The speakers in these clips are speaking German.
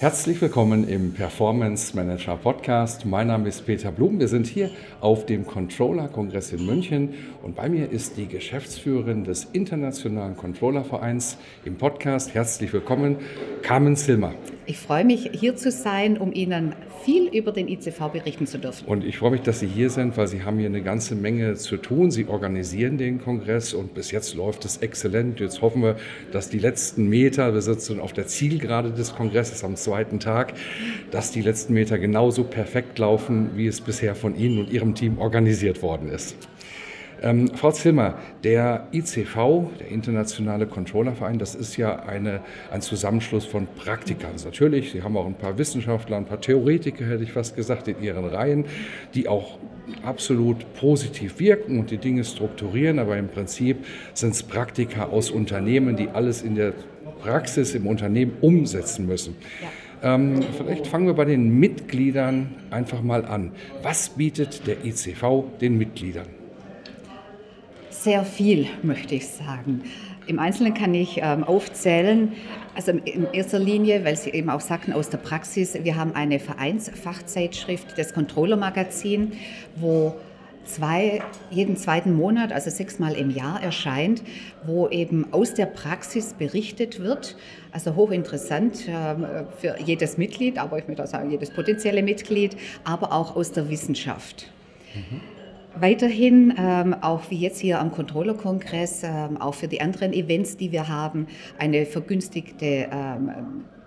Herzlich willkommen im Performance Manager Podcast. Mein Name ist Peter Blum. Wir sind hier auf dem Controller-Kongress in München und bei mir ist die Geschäftsführerin des Internationalen Controller-Vereins im Podcast. Herzlich willkommen, Carmen Silmer. Ich freue mich, hier zu sein, um Ihnen viel über den ICV berichten zu dürfen. Und ich freue mich, dass Sie hier sind, weil Sie haben hier eine ganze Menge zu tun. Sie organisieren den Kongress und bis jetzt läuft es exzellent. Jetzt hoffen wir, dass die letzten Meter, wir sitzen auf der Zielgerade des Kongresses am zweiten Tag, dass die letzten Meter genauso perfekt laufen, wie es bisher von Ihnen und Ihrem Team organisiert worden ist. Ähm, Frau Zimmer, der ICV, der Internationale Controllerverein, das ist ja eine, ein Zusammenschluss von Praktikern. Natürlich, Sie haben auch ein paar Wissenschaftler, ein paar Theoretiker, hätte ich fast gesagt, in Ihren Reihen, die auch absolut positiv wirken und die Dinge strukturieren, aber im Prinzip sind es Praktiker aus Unternehmen, die alles in der Praxis im Unternehmen umsetzen müssen. Ja. Ähm, vielleicht fangen wir bei den Mitgliedern einfach mal an. Was bietet der ICV den Mitgliedern? sehr viel, möchte ich sagen. Im Einzelnen kann ich ähm, aufzählen, also in erster Linie, weil Sie eben auch sagten aus der Praxis, wir haben eine Vereinsfachzeitschrift, das Controller Magazin, wo zwei, jeden zweiten Monat, also sechsmal im Jahr erscheint, wo eben aus der Praxis berichtet wird. Also hochinteressant äh, für jedes Mitglied, aber ich möchte auch sagen, jedes potenzielle Mitglied, aber auch aus der Wissenschaft. Mhm. Weiterhin, ähm, auch wie jetzt hier am Controller-Kongress, ähm, auch für die anderen Events, die wir haben, eine vergünstigte, ähm,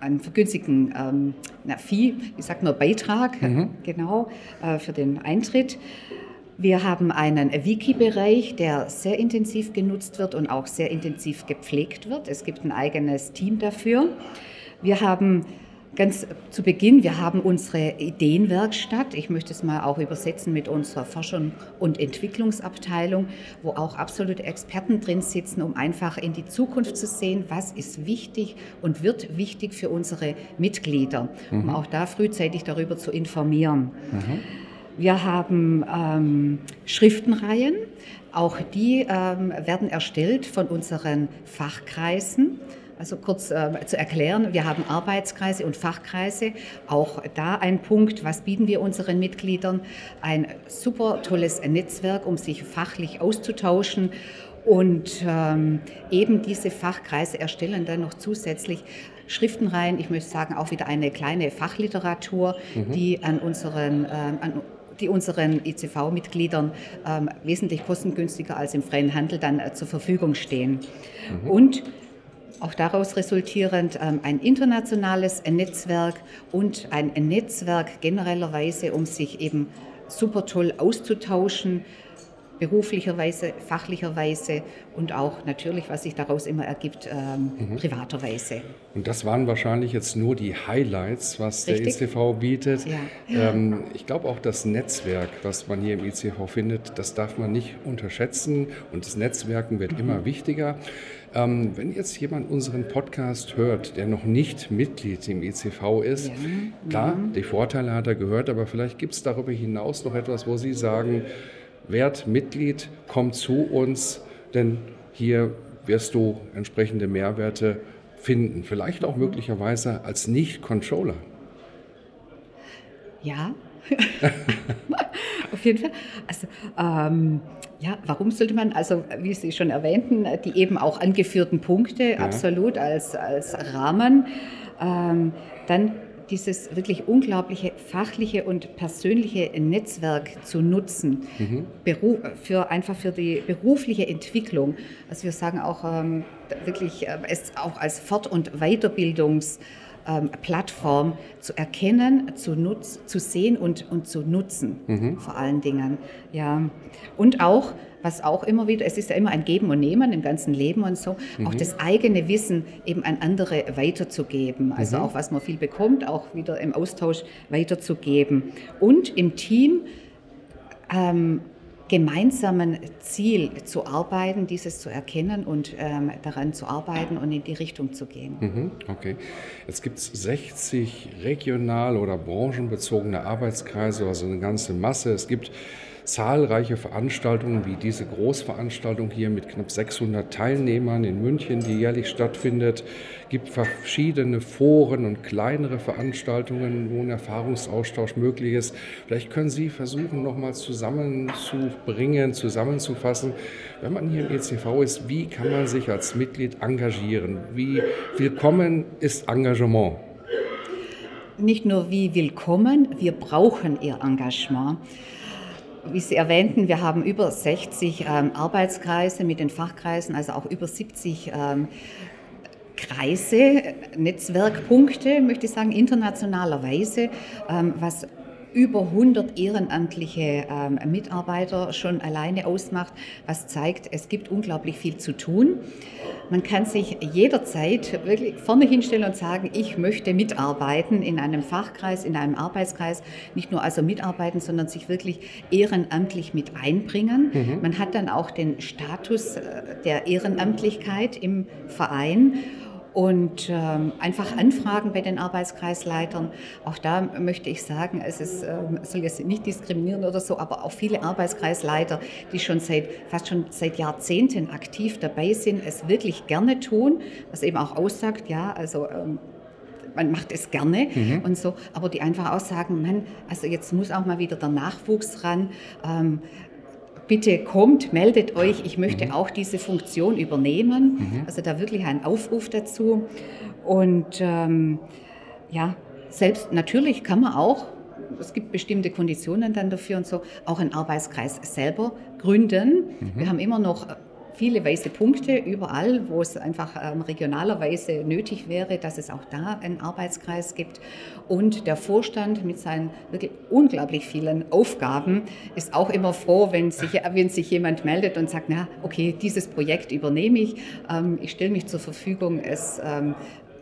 einen vergünstigten ähm, na, Fee, ich sag nur Beitrag, mhm. genau, äh, für den Eintritt. Wir haben einen Wiki-Bereich, der sehr intensiv genutzt wird und auch sehr intensiv gepflegt wird. Es gibt ein eigenes Team dafür. Wir haben Ganz zu Beginn, wir haben unsere Ideenwerkstatt. Ich möchte es mal auch übersetzen mit unserer Forschung und Entwicklungsabteilung, wo auch absolute Experten drin sitzen, um einfach in die Zukunft zu sehen, was ist wichtig und wird wichtig für unsere Mitglieder, mhm. um auch da frühzeitig darüber zu informieren. Mhm. Wir haben ähm, Schriftenreihen, auch die ähm, werden erstellt von unseren Fachkreisen. Also kurz äh, zu erklären, wir haben Arbeitskreise und Fachkreise. Auch da ein Punkt, was bieten wir unseren Mitgliedern? Ein super tolles Netzwerk, um sich fachlich auszutauschen. Und ähm, eben diese Fachkreise erstellen dann noch zusätzlich Schriftenreihen, ich möchte sagen auch wieder eine kleine Fachliteratur, mhm. die an unseren, ähm, an die unseren ICV-Mitgliedern ähm, wesentlich kostengünstiger als im freien Handel dann äh, zur Verfügung stehen. Mhm. Und auch daraus resultierend ähm, ein internationales Netzwerk und ein Netzwerk generellerweise, um sich eben super toll auszutauschen, beruflicherweise, fachlicherweise und auch natürlich, was sich daraus immer ergibt, ähm, mhm. privaterweise. Und das waren wahrscheinlich jetzt nur die Highlights, was Richtig? der ICV bietet. Ja. Ähm, ich glaube auch das Netzwerk, was man hier im ICV findet, das darf man nicht unterschätzen und das Netzwerken wird mhm. immer wichtiger. Ähm, wenn jetzt jemand unseren Podcast hört, der noch nicht Mitglied im ICV ist, ja. klar, mhm. die Vorteile hat er gehört, aber vielleicht gibt es darüber hinaus noch etwas, wo Sie sagen, werd Mitglied, komm zu uns, denn hier wirst du entsprechende Mehrwerte finden. Vielleicht auch möglicherweise als Nicht-Controller. Ja, auf jeden Fall. Also ähm, ja, warum sollte man, also wie Sie schon erwähnten, die eben auch angeführten Punkte ja. absolut als, als Rahmen, ähm, dann dieses wirklich unglaubliche fachliche und persönliche Netzwerk zu nutzen, mhm. für einfach für die berufliche Entwicklung. Also wir sagen auch ähm, wirklich äh, es auch als Fort- und Weiterbildungs- ähm, zu erkennen, zu, nutz, zu sehen und, und zu nutzen, mhm. vor allen Dingen. Ja. Und auch, was auch immer wieder, es ist ja immer ein Geben und Nehmen im ganzen Leben und so, mhm. auch das eigene Wissen eben an andere weiterzugeben. Also mhm. auch was man viel bekommt, auch wieder im Austausch weiterzugeben. Und im Team ähm, gemeinsamen Ziel zu arbeiten, dieses zu erkennen und ähm, daran zu arbeiten und in die Richtung zu gehen. Mhm, okay. Jetzt gibt es 60 regional- oder branchenbezogene Arbeitskreise, also eine ganze Masse. Es gibt zahlreiche Veranstaltungen wie diese Großveranstaltung hier mit knapp 600 Teilnehmern in München, die jährlich stattfindet. Es gibt verschiedene Foren und kleinere Veranstaltungen, wo ein Erfahrungsaustausch möglich ist. Vielleicht können Sie versuchen, nochmal zusammenzubringen, zusammenzufassen, wenn man hier im ECV ist, wie kann man sich als Mitglied engagieren? Wie willkommen ist Engagement? Nicht nur wie willkommen, wir brauchen Ihr Engagement wie Sie erwähnten, wir haben über 60 ähm, Arbeitskreise mit den Fachkreisen, also auch über 70 ähm, Kreise, Netzwerkpunkte, möchte ich sagen, internationalerweise, ähm, was über 100 ehrenamtliche ähm, Mitarbeiter schon alleine ausmacht, was zeigt, es gibt unglaublich viel zu tun. Man kann sich jederzeit wirklich vorne hinstellen und sagen, ich möchte mitarbeiten in einem Fachkreis, in einem Arbeitskreis, nicht nur also mitarbeiten, sondern sich wirklich ehrenamtlich mit einbringen. Mhm. Man hat dann auch den Status äh, der Ehrenamtlichkeit im Verein und ähm, einfach anfragen bei den Arbeitskreisleitern. Auch da möchte ich sagen, es ist, ähm, soll jetzt nicht diskriminieren oder so, aber auch viele Arbeitskreisleiter, die schon seit fast schon seit Jahrzehnten aktiv dabei sind, es wirklich gerne tun, was eben auch aussagt, ja, also ähm, man macht es gerne mhm. und so, aber die einfach auch sagen, Mann, also jetzt muss auch mal wieder der Nachwuchs ran. Ähm, bitte kommt, meldet euch, ich möchte mhm. auch diese Funktion übernehmen. Mhm. Also da wirklich ein Aufruf dazu. Und ähm, ja, selbst natürlich kann man auch, es gibt bestimmte Konditionen dann dafür und so, auch einen Arbeitskreis selber gründen. Mhm. Wir haben immer noch viele weiße Punkte überall, wo es einfach ähm, regionalerweise nötig wäre, dass es auch da einen Arbeitskreis gibt. Und der Vorstand mit seinen wirklich unglaublich vielen Aufgaben ist auch immer froh, wenn sich, wenn sich jemand meldet und sagt, na, okay, dieses Projekt übernehme ich, ähm, ich stelle mich zur Verfügung, es ähm,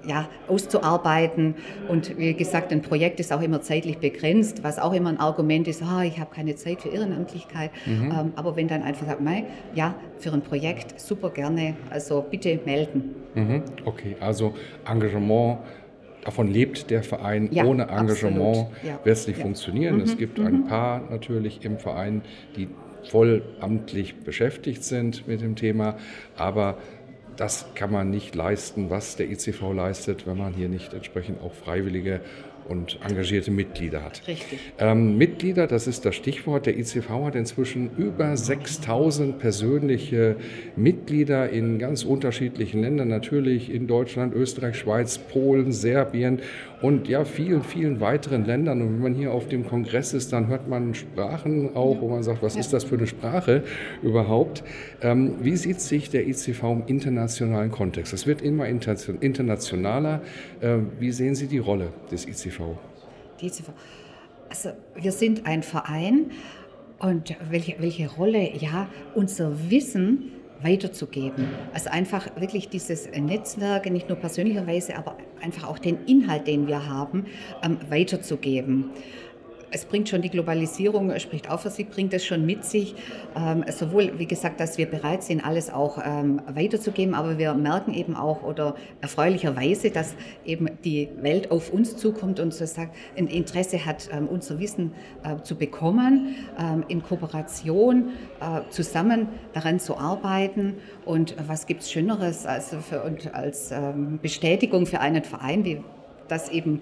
ja, auszuarbeiten. Und wie gesagt, ein Projekt ist auch immer zeitlich begrenzt, was auch immer ein Argument ist, ah, ich habe keine Zeit für Ehrenamtlichkeit. Mhm. Ähm, aber wenn dann einfach sagt, mei, ja, für ein Projekt super gerne, also bitte melden. Mhm. Okay, also Engagement. Davon lebt der Verein. Ja, Ohne Engagement ja. wird es nicht ja. funktionieren. Mhm. Es gibt ein mhm. paar natürlich im Verein, die vollamtlich beschäftigt sind mit dem Thema, aber das kann man nicht leisten, was der ICV leistet, wenn man hier nicht entsprechend auch Freiwillige und engagierte Mitglieder hat. Richtig. Ähm, Mitglieder, das ist das Stichwort. Der ICV hat inzwischen über 6000 persönliche Mitglieder in ganz unterschiedlichen Ländern, natürlich in Deutschland, Österreich, Schweiz, Polen, Serbien und ja, vielen, vielen weiteren Ländern. Und wenn man hier auf dem Kongress ist, dann hört man Sprachen auch, wo man sagt, was ist das für eine Sprache überhaupt? Ähm, wie sieht sich der ICV im internationalen Kontext? Es wird immer internationaler. Äh, wie sehen Sie die Rolle des ICV? Die ICV. Also wir sind ein Verein und welche, welche Rolle, ja, unser Wissen weiterzugeben. Also einfach wirklich dieses Netzwerk, nicht nur persönlicherweise, aber einfach auch den Inhalt, den wir haben, ähm, weiterzugeben es bringt schon die Globalisierung, spricht auch für sich, bringt es schon mit sich. Ähm, sowohl, wie gesagt, dass wir bereit sind, alles auch ähm, weiterzugeben, aber wir merken eben auch oder erfreulicherweise, dass eben die Welt auf uns zukommt und so sagt, ein Interesse hat, ähm, unser Wissen äh, zu bekommen, ähm, in Kooperation äh, zusammen daran zu arbeiten. Und was gibt es Schöneres als, für, und als ähm, Bestätigung für einen Verein, wie das eben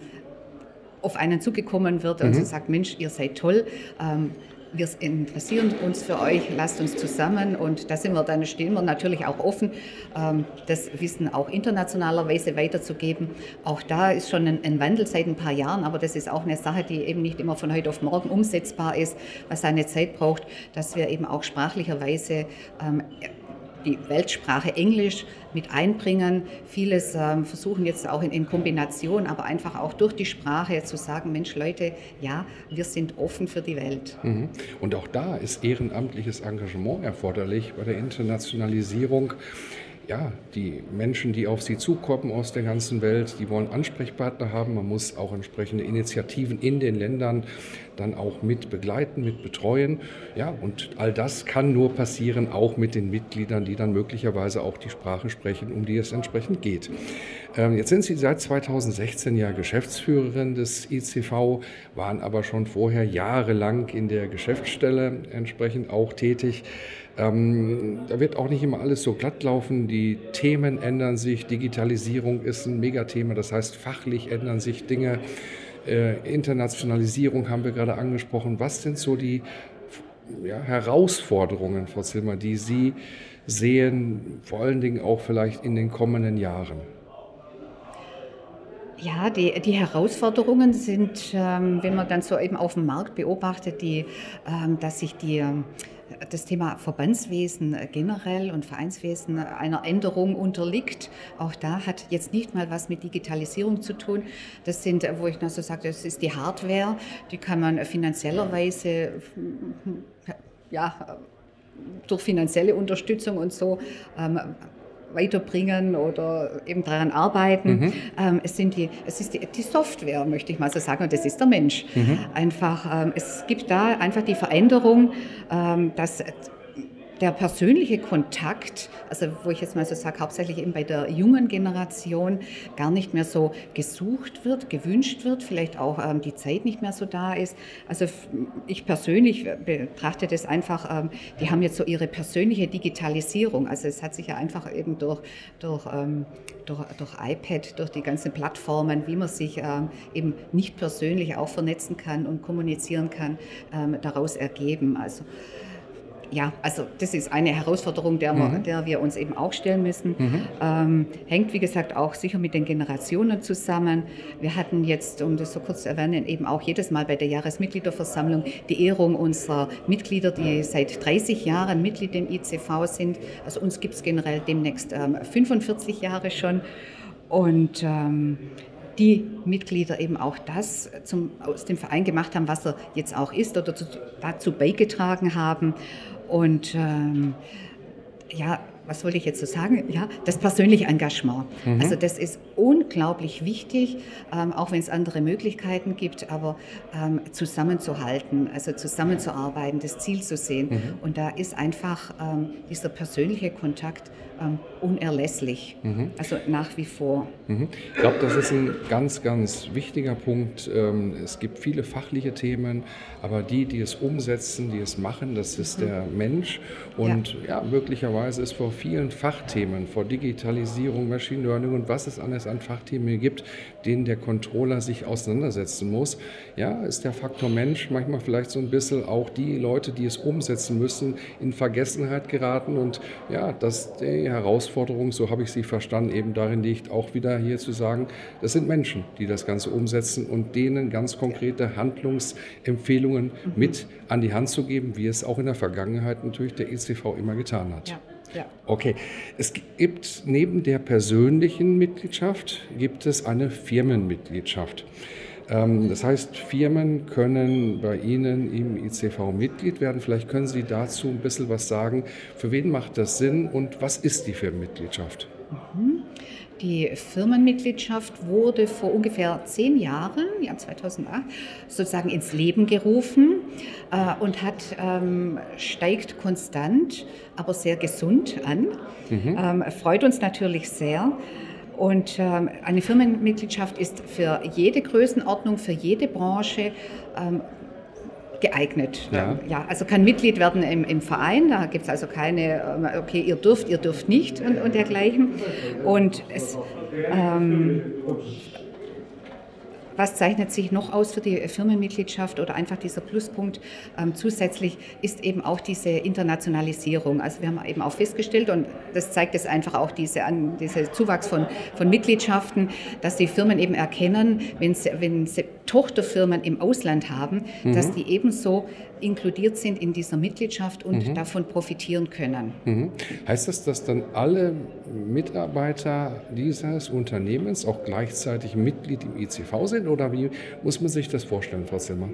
auf einen zugekommen wird und mhm. sagt, Mensch, ihr seid toll. Ähm, wir interessieren uns für euch, lasst uns zusammen und da sind wir dann stehen wir natürlich auch offen, ähm, das Wissen auch internationalerweise weiterzugeben. Auch da ist schon ein, Wandel seit ein paar Jahren, aber das ist auch eine Sache, die eben nicht immer von heute auf morgen umsetzbar ist, was seine Zeit braucht, dass wir eben auch sprachlicherweise ähm, die Weltsprache Englisch mit einbringen. Vieles ähm, versuchen jetzt auch in, in, Kombination, aber einfach auch durch die Sprache zu sagen, Mensch Leute, ja, wir sind offen für die Welt. Mhm. Und auch da ist ehrenamtliches Engagement erforderlich bei der Internationalisierung ja, die Menschen, die auf sie zukommen aus der ganzen Welt, die wollen Ansprechpartner haben. Man muss auch entsprechende Initiativen in den Ländern dann auch mit begleiten, mit betreuen. Ja, und all das kann nur passieren, auch mit den Mitgliedern, die dann möglicherweise auch die Sprache sprechen, um die es entsprechend geht. Ähm, jetzt sind Sie seit 2016 ja Geschäftsführerin des ICV, waren aber schon vorher jahrelang in der Geschäftsstelle entsprechend auch tätig. Ähm, da wird auch nicht immer alles so glatt laufen. Die Themen ändern sich. Digitalisierung ist ein Megathema. Das heißt, fachlich ändern sich Dinge. Äh, Internationalisierung haben wir gerade angesprochen. Was sind so die ja, Herausforderungen, Frau Zimmer, die Sie sehen, vor allen Dingen auch vielleicht in den kommenden Jahren? Ja, die, die Herausforderungen sind, ähm, wenn man dann so eben auf dem Markt beobachtet, die, ähm, dass sich die das Thema Verbandswesen generell und Vereinswesen einer Änderung unterliegt. Auch da hat jetzt nicht mal was mit Digitalisierung zu tun. Das sind, wo ich noch so sage, das ist die Hardware, die kann man finanziellerweise ja, durch finanzielle Unterstützung und so ähm, weiterbringen oder eben daran arbeiten. Mhm. Ähm, es, sind die, es ist die, die, Software, möchte ich mal so sagen, und das ist der Mensch. Mhm. Einfach, ähm, es gibt da einfach die Veränderung, ähm, dass der persönliche Kontakt, also wo ich jetzt mal so sage, hauptsächlich eben bei der jungen Generation gar nicht mehr so gesucht wird, gewünscht wird, vielleicht auch ähm, die Zeit nicht mehr so da ist. Also ich persönlich betrachte das einfach, ähm, die haben jetzt so ihre persönliche Digitalisierung. Also es hat sich ja einfach eben durch, durch, ähm, durch, durch iPad, durch die ganzen Plattformen, wie man sich ähm, eben nicht persönlich auch vernetzen kann und kommunizieren kann, ähm, daraus ergeben. Also ja, also das ist eine Herausforderung, der, wir, mhm. der wir uns eben auch stellen müssen. Mhm. Ähm, hängt, wie gesagt, auch sicher mit den Generationen zusammen. Wir hatten jetzt, um das so kurz zu erwähnen, eben auch jedes Mal bei der Jahresmitgliederversammlung die Ehrung unserer Mitglieder, die seit 30 Jahren Mitglied im ICV sind. Also uns gibt es generell demnächst ähm, 45 Jahre schon. Und ähm, die Mitglieder eben auch das zum, aus dem Verein gemacht haben, was er jetzt auch ist oder zu, dazu beigetragen haben. Und ähm, ja, was wollte ich jetzt so sagen? Ja, das persönliche Engagement. Mhm. Also das ist unglaublich wichtig, ähm, auch wenn es andere Möglichkeiten gibt, aber ähm, zusammenzuhalten, also zusammenzuarbeiten, das Ziel zu sehen. Mhm. Und da ist einfach ähm, dieser persönliche Kontakt ähm, unerlässlich. Mhm. Also nach wie vor. Mhm. Ich glaube, das ist ein ganz, ganz wichtiger Punkt. Ähm, es gibt viele fachliche Themen, aber die, die es umsetzen, die es machen, das ist mhm. der Mensch. Und ja. ja. möglicherweise ist vor vielen Fachthemen, vor Digitalisierung, Machine Learning und was es alles an Fachthemen gibt, denen der Controller sich auseinandersetzen muss, ja, ist der Faktor Mensch manchmal vielleicht so ein bisschen auch die Leute, die es umsetzen müssen, in Vergessenheit geraten. Und ja, dass die Herausforderung, so habe ich sie verstanden, eben darin liegt, auch wieder hier zu sagen, das sind Menschen, die das Ganze umsetzen und denen ganz konkrete Handlungsempfehlungen mhm. mit an die Hand zu geben, wie es auch in der Vergangenheit natürlich der ECV immer getan hat. Ja. Ja. Okay. Es gibt neben der persönlichen Mitgliedschaft gibt es eine Firmenmitgliedschaft. Ähm, das heißt, Firmen können bei Ihnen im ICV Mitglied werden. Vielleicht können Sie dazu ein bisschen was sagen. Für wen macht das Sinn und was ist die Firmenmitgliedschaft? Mhm. Die Firmenmitgliedschaft wurde vor ungefähr zehn Jahren, ja 2008, sozusagen ins Leben gerufen äh, und hat, ähm, steigt konstant, aber sehr gesund an. Mhm. Ähm, freut uns natürlich sehr. Und ähm, eine Firmenmitgliedschaft ist für jede Größenordnung, für jede Branche ähm, geeignet. Ja. ja. also kann Mitglied werden im, im Verein, da gibt es also keine, ähm, okay, ihr dürft, ihr dürft nicht und, und dergleichen. Und es, ähm, was zeichnet sich noch aus für die Firmenmitgliedschaft oder einfach dieser Pluspunkt ähm, zusätzlich ist eben auch diese Internationalisierung. Also wir haben eben auch festgestellt und das zeigt es einfach auch diese, an, diese Zuwachs von, von Mitgliedschaften, dass die Firmen eben erkennen, wenn sie, wenn sie Tochterfirmen im Ausland haben, mhm. dass die ebenso inkludiert sind in dieser Mitgliedschaft und mhm. davon profitieren können. Mhm. Heißt das, dass dann alle Mitarbeiter dieses Unternehmens auch gleichzeitig Mitglied im ICV sind oder wie muss man sich das vorstellen, Frau Zimmer?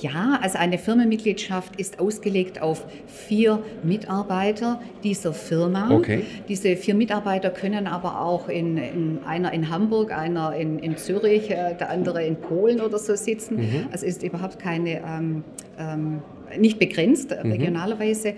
Ja, also eine Firmenmitgliedschaft ist ausgelegt auf vier Mitarbeiter dieser Firma. Okay. Diese vier Mitarbeiter können aber auch in, in einer in Hamburg, einer in, in Zürich, äh, der andere in Polen oder so sitzen. Mhm. Also ist überhaupt keine, ähm, ähm, nicht begrenzt mhm. regionalerweise.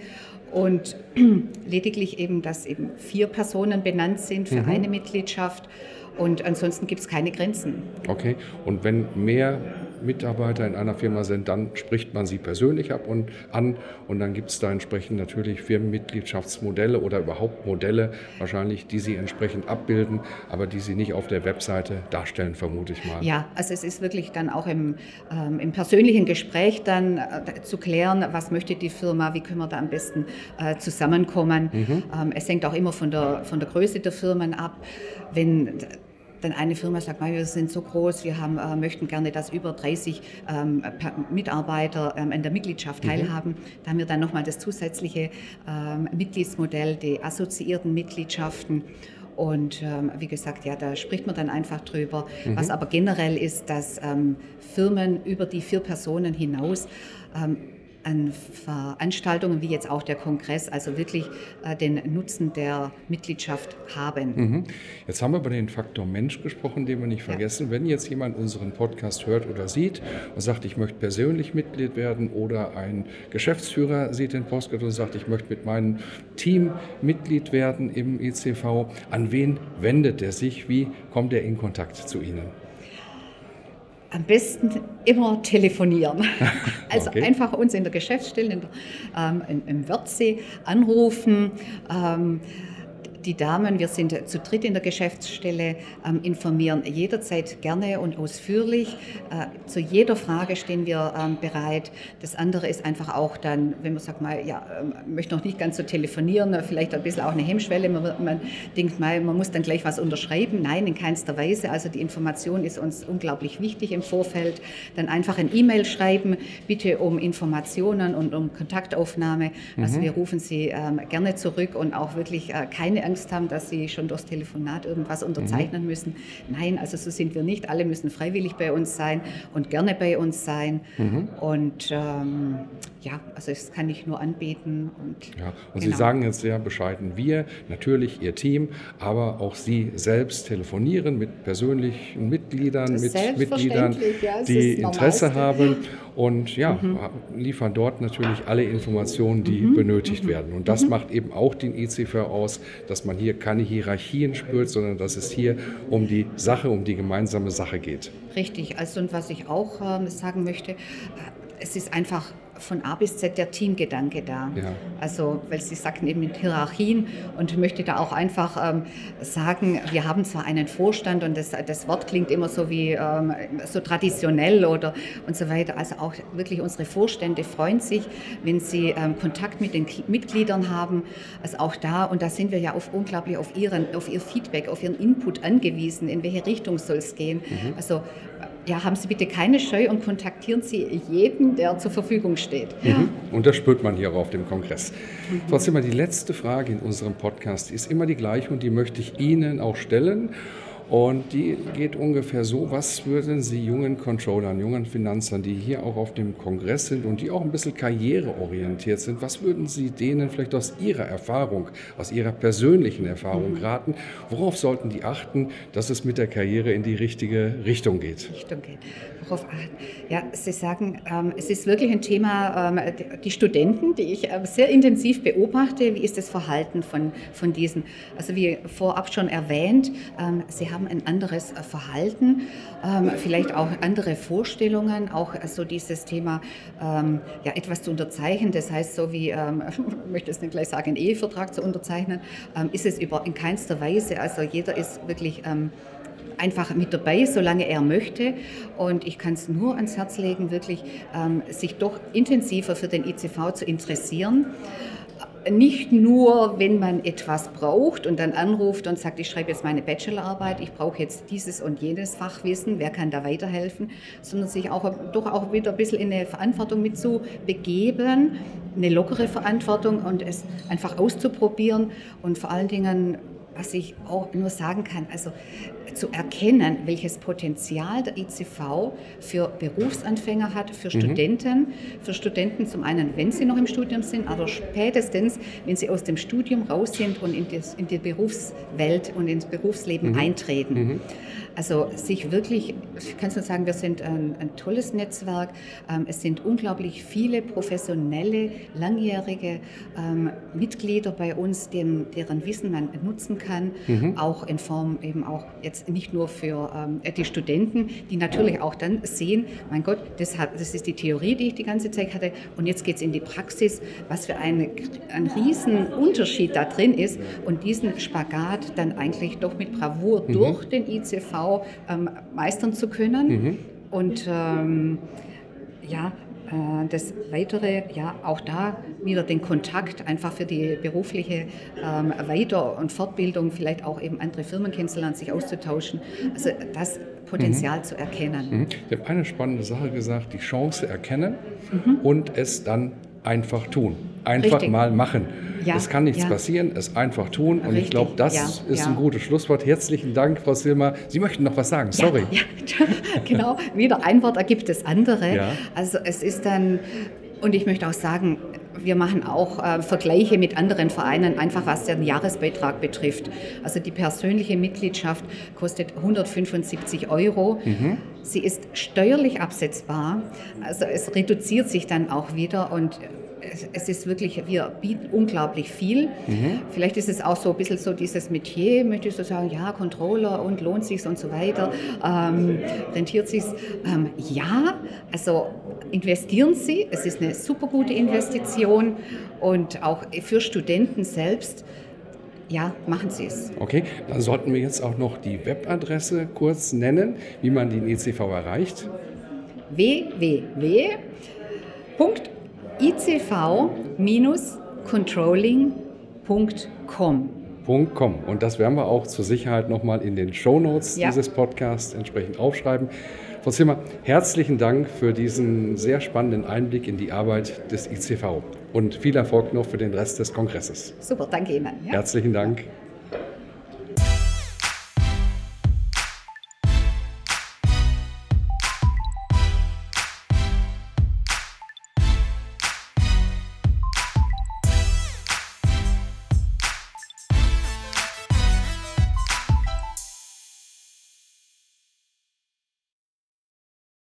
Und lediglich eben, dass eben vier Personen benannt sind für mhm. eine Mitgliedschaft. Und ansonsten gibt es keine Grenzen. Okay. Und wenn mehr Mitarbeiter in einer Firma sind, dann spricht man sie persönlich ab und an und dann gibt es da entsprechend natürlich Firmenmitgliedschaftsmodelle oder überhaupt Modelle wahrscheinlich, die sie entsprechend abbilden, aber die sie nicht auf der Webseite darstellen, vermute ich mal. Ja, also es ist wirklich dann auch im, ähm, im persönlichen Gespräch dann äh, zu klären, was möchte die Firma, wie können wir da am besten äh, zusammenkommen. Mhm. Ähm, es hängt auch immer von der, von der Größe der Firmen ab. Wenn dann eine Firma sagt, wir sind so groß, wir haben, äh, möchten gerne, dass über 30 ähm, Mitarbeiter ähm, in der Mitgliedschaft mhm. teilhaben. Mhm. Da haben wir dann nochmal das zusätzliche ähm, Mitgliedsmodell, die assoziierten Mitgliedschaften. Und ähm, wie gesagt, ja, da spricht man dann einfach drüber. Mhm. Was aber generell ist, dass ähm, Firmen über die vier Personen hinaus ähm, an Veranstaltungen wie jetzt auch der Kongress, also wirklich äh, den Nutzen der Mitgliedschaft haben. Mhm. Jetzt haben wir über den Faktor Mensch gesprochen, den wir nicht vergessen. Ja. Wenn jetzt jemand unseren Podcast hört oder sieht und sagt, ich möchte persönlich Mitglied werden oder ein Geschäftsführer sieht den Podcast und sagt, ich möchte mit meinem Team Mitglied werden im ECV, an wen wendet er sich? Wie kommt er in Kontakt zu Ihnen? Am besten immer telefonieren. Also okay. einfach uns in der Geschäftsstelle in der, ähm, im Wörthsee anrufen. Ähm, die Damen, wir sind zu dritt in der Geschäftsstelle, ähm, informieren jederzeit gerne und ausführlich. Äh, zu jeder Frage stehen wir ähm, bereit. Das andere ist einfach auch dann, wenn man sagt, mal, ja, ähm, möchte noch nicht ganz so telefonieren, vielleicht ein bisschen auch eine Hemmschwelle. Man, man denkt mal, man muss dann gleich was unterschreiben. Nein, in keinster Weise. Also die Information ist uns unglaublich wichtig im Vorfeld. Dann einfach ein E-Mail schreiben, bitte um Informationen und um Kontaktaufnahme. Also mhm. wir rufen Sie ähm, gerne zurück und auch wirklich äh, keine Angst haben, dass sie schon durchs Telefonat irgendwas unterzeichnen mhm. müssen. Nein, also so sind wir nicht. Alle müssen freiwillig bei uns sein und gerne bei uns sein. Mhm. Und ähm, ja, also das kann ich nur anbieten. Und, ja, und genau. Sie sagen jetzt sehr bescheiden, wir, natürlich Ihr Team, aber auch Sie selbst telefonieren mit persönlichen Mitgliedern, mit Mitgliedern, ja, die Interesse haben und ja, mhm. liefern dort natürlich alle Informationen, die mhm. benötigt mhm. werden. Und das mhm. macht eben auch den ICV aus, dass man hier keine Hierarchien spürt, sondern dass es hier um die Sache, um die gemeinsame Sache geht. Richtig. Also und was ich auch äh, sagen möchte, äh, es ist einfach von A bis Z der Teamgedanke da. Ja. Also, weil Sie sagten eben mit Hierarchien und möchte da auch einfach ähm, sagen, wir haben zwar einen Vorstand und das, das Wort klingt immer so wie ähm, so traditionell oder und so weiter. Also auch wirklich unsere Vorstände freuen sich, wenn sie ähm, Kontakt mit den Mitgliedern haben. Also auch da, und da sind wir ja auf, unglaublich auf, ihren, auf ihr Feedback, auf ihren Input angewiesen, in welche Richtung soll es gehen. Mhm. Also ja, haben Sie bitte keine Scheu und kontaktieren Sie jeden, der zur Verfügung steht. Mhm. Und das spürt man hier auch auf dem Kongress. Mhm. Trotzdem mal die letzte Frage in unserem Podcast, ist immer die gleiche und die möchte ich Ihnen auch stellen. Und die geht ungefähr so, was würden Sie jungen Controllern, jungen Finanzern, die hier auch auf dem Kongress sind und die auch ein bisschen karriereorientiert sind, was würden Sie denen vielleicht aus Ihrer Erfahrung, aus Ihrer persönlichen Erfahrung mhm. raten? Worauf sollten die achten, dass es mit der Karriere in die richtige Richtung geht? Richtung geht. Worauf achten? Ja, Sie sagen, ähm, es ist wirklich ein Thema, ähm, die Studenten, die ich äh, sehr intensiv beobachte, wie ist das Verhalten von, von diesen? Also wie vorab schon erwähnt, ähm, sie haben haben ein anderes äh, Verhalten, ähm, vielleicht auch andere Vorstellungen, auch so dieses Thema, ähm, ja, etwas zu unterzeichnen, das heißt so wie, ähm, ich möchte es nicht gleich sagen, einen Ehevertrag zu unterzeichnen, ähm, ist es über, in keinster Weise, also jeder ist wirklich ähm, einfach mit dabei, solange er möchte. Und ich kann es nur ans Herz legen, wirklich ähm, sich doch intensiver für den ICV zu interessieren nicht nur, wenn man etwas braucht und dann anruft und sagt, ich schreibe jetzt meine Bachelorarbeit, ich brauche jetzt dieses und jenes Fachwissen, wer kann da weiterhelfen, sondern sich auch doch auch wieder ein bisschen in eine Verantwortung mit zu begeben, eine lockere Verantwortung und es einfach auszuprobieren und vor allen Dingen was ich auch nur sagen kann, also zu erkennen, welches Potenzial der ICV für Berufsanfänger hat, für mhm. Studenten, für Studenten zum einen, wenn sie noch im Studium sind, aber spätestens, wenn sie aus dem Studium raus sind und in, das, in die Berufswelt und ins Berufsleben mhm. eintreten. Mhm. Also sich wirklich, ich kann nur sagen, wir sind ein, ein tolles Netzwerk. Ähm, es sind unglaublich viele professionelle, langjährige ähm, Mitglieder bei uns, dem, deren Wissen man nutzen kann, mhm. auch in Form eben auch jetzt nicht nur für ähm, die Studenten, die natürlich auch dann sehen, mein Gott, das, hat, das ist die Theorie, die ich die ganze Zeit hatte und jetzt geht es in die Praxis, was für ein, ein riesen Unterschied da drin ist und diesen Spagat dann eigentlich doch mit Bravour mhm. durch den ICV ähm, meistern zu können. Mhm. Und ähm, ja, das Weitere, ja, auch da wieder den Kontakt einfach für die berufliche ähm, Weiter- und Fortbildung, vielleicht auch eben andere Firmen kennenzulernen, sich auszutauschen. Also das Potenzial mhm. zu erkennen. Mhm. Ich habe eine spannende Sache gesagt, die Chance erkennen mhm. und es dann einfach tun. Einfach Richtig. mal machen. Ja, es kann nichts ja. passieren, es einfach tun. Und Richtig, ich glaube, das ja, ist ein gutes Schlusswort. Herzlichen Dank, Frau Silmer. Sie möchten noch was sagen, sorry. Genau, wieder ein Wort ergibt das andere. Also es ist dann, und ich möchte auch sagen, wir machen auch äh, Vergleiche mit anderen Vereinen, einfach was den Jahresbeitrag betrifft. Also die persönliche Mitgliedschaft kostet 175 Euro. Mhm. Sie ist steuerlich absetzbar. Also es reduziert sich dann auch wieder und es ist wirklich, wir bieten unglaublich viel. Mhm. Vielleicht ist es auch so ein bisschen so dieses Metier, möchte ich so sagen, ja, Controller und lohnt sich und so weiter, ähm, rentiert sich ähm, Ja, also investieren Sie, es ist eine super gute Investition und auch für Studenten selbst. Ja, machen Sie es. Okay, dann sollten wir jetzt auch noch die Webadresse kurz nennen, wie man den ECV erreicht. www icv-controlling.com. .com. Und das werden wir auch zur Sicherheit nochmal in den Show Notes ja. dieses Podcasts entsprechend aufschreiben. Frau Zimmer, herzlichen Dank für diesen sehr spannenden Einblick in die Arbeit des ICV und viel Erfolg noch für den Rest des Kongresses. Super, danke Ihnen. Ja. Herzlichen Dank.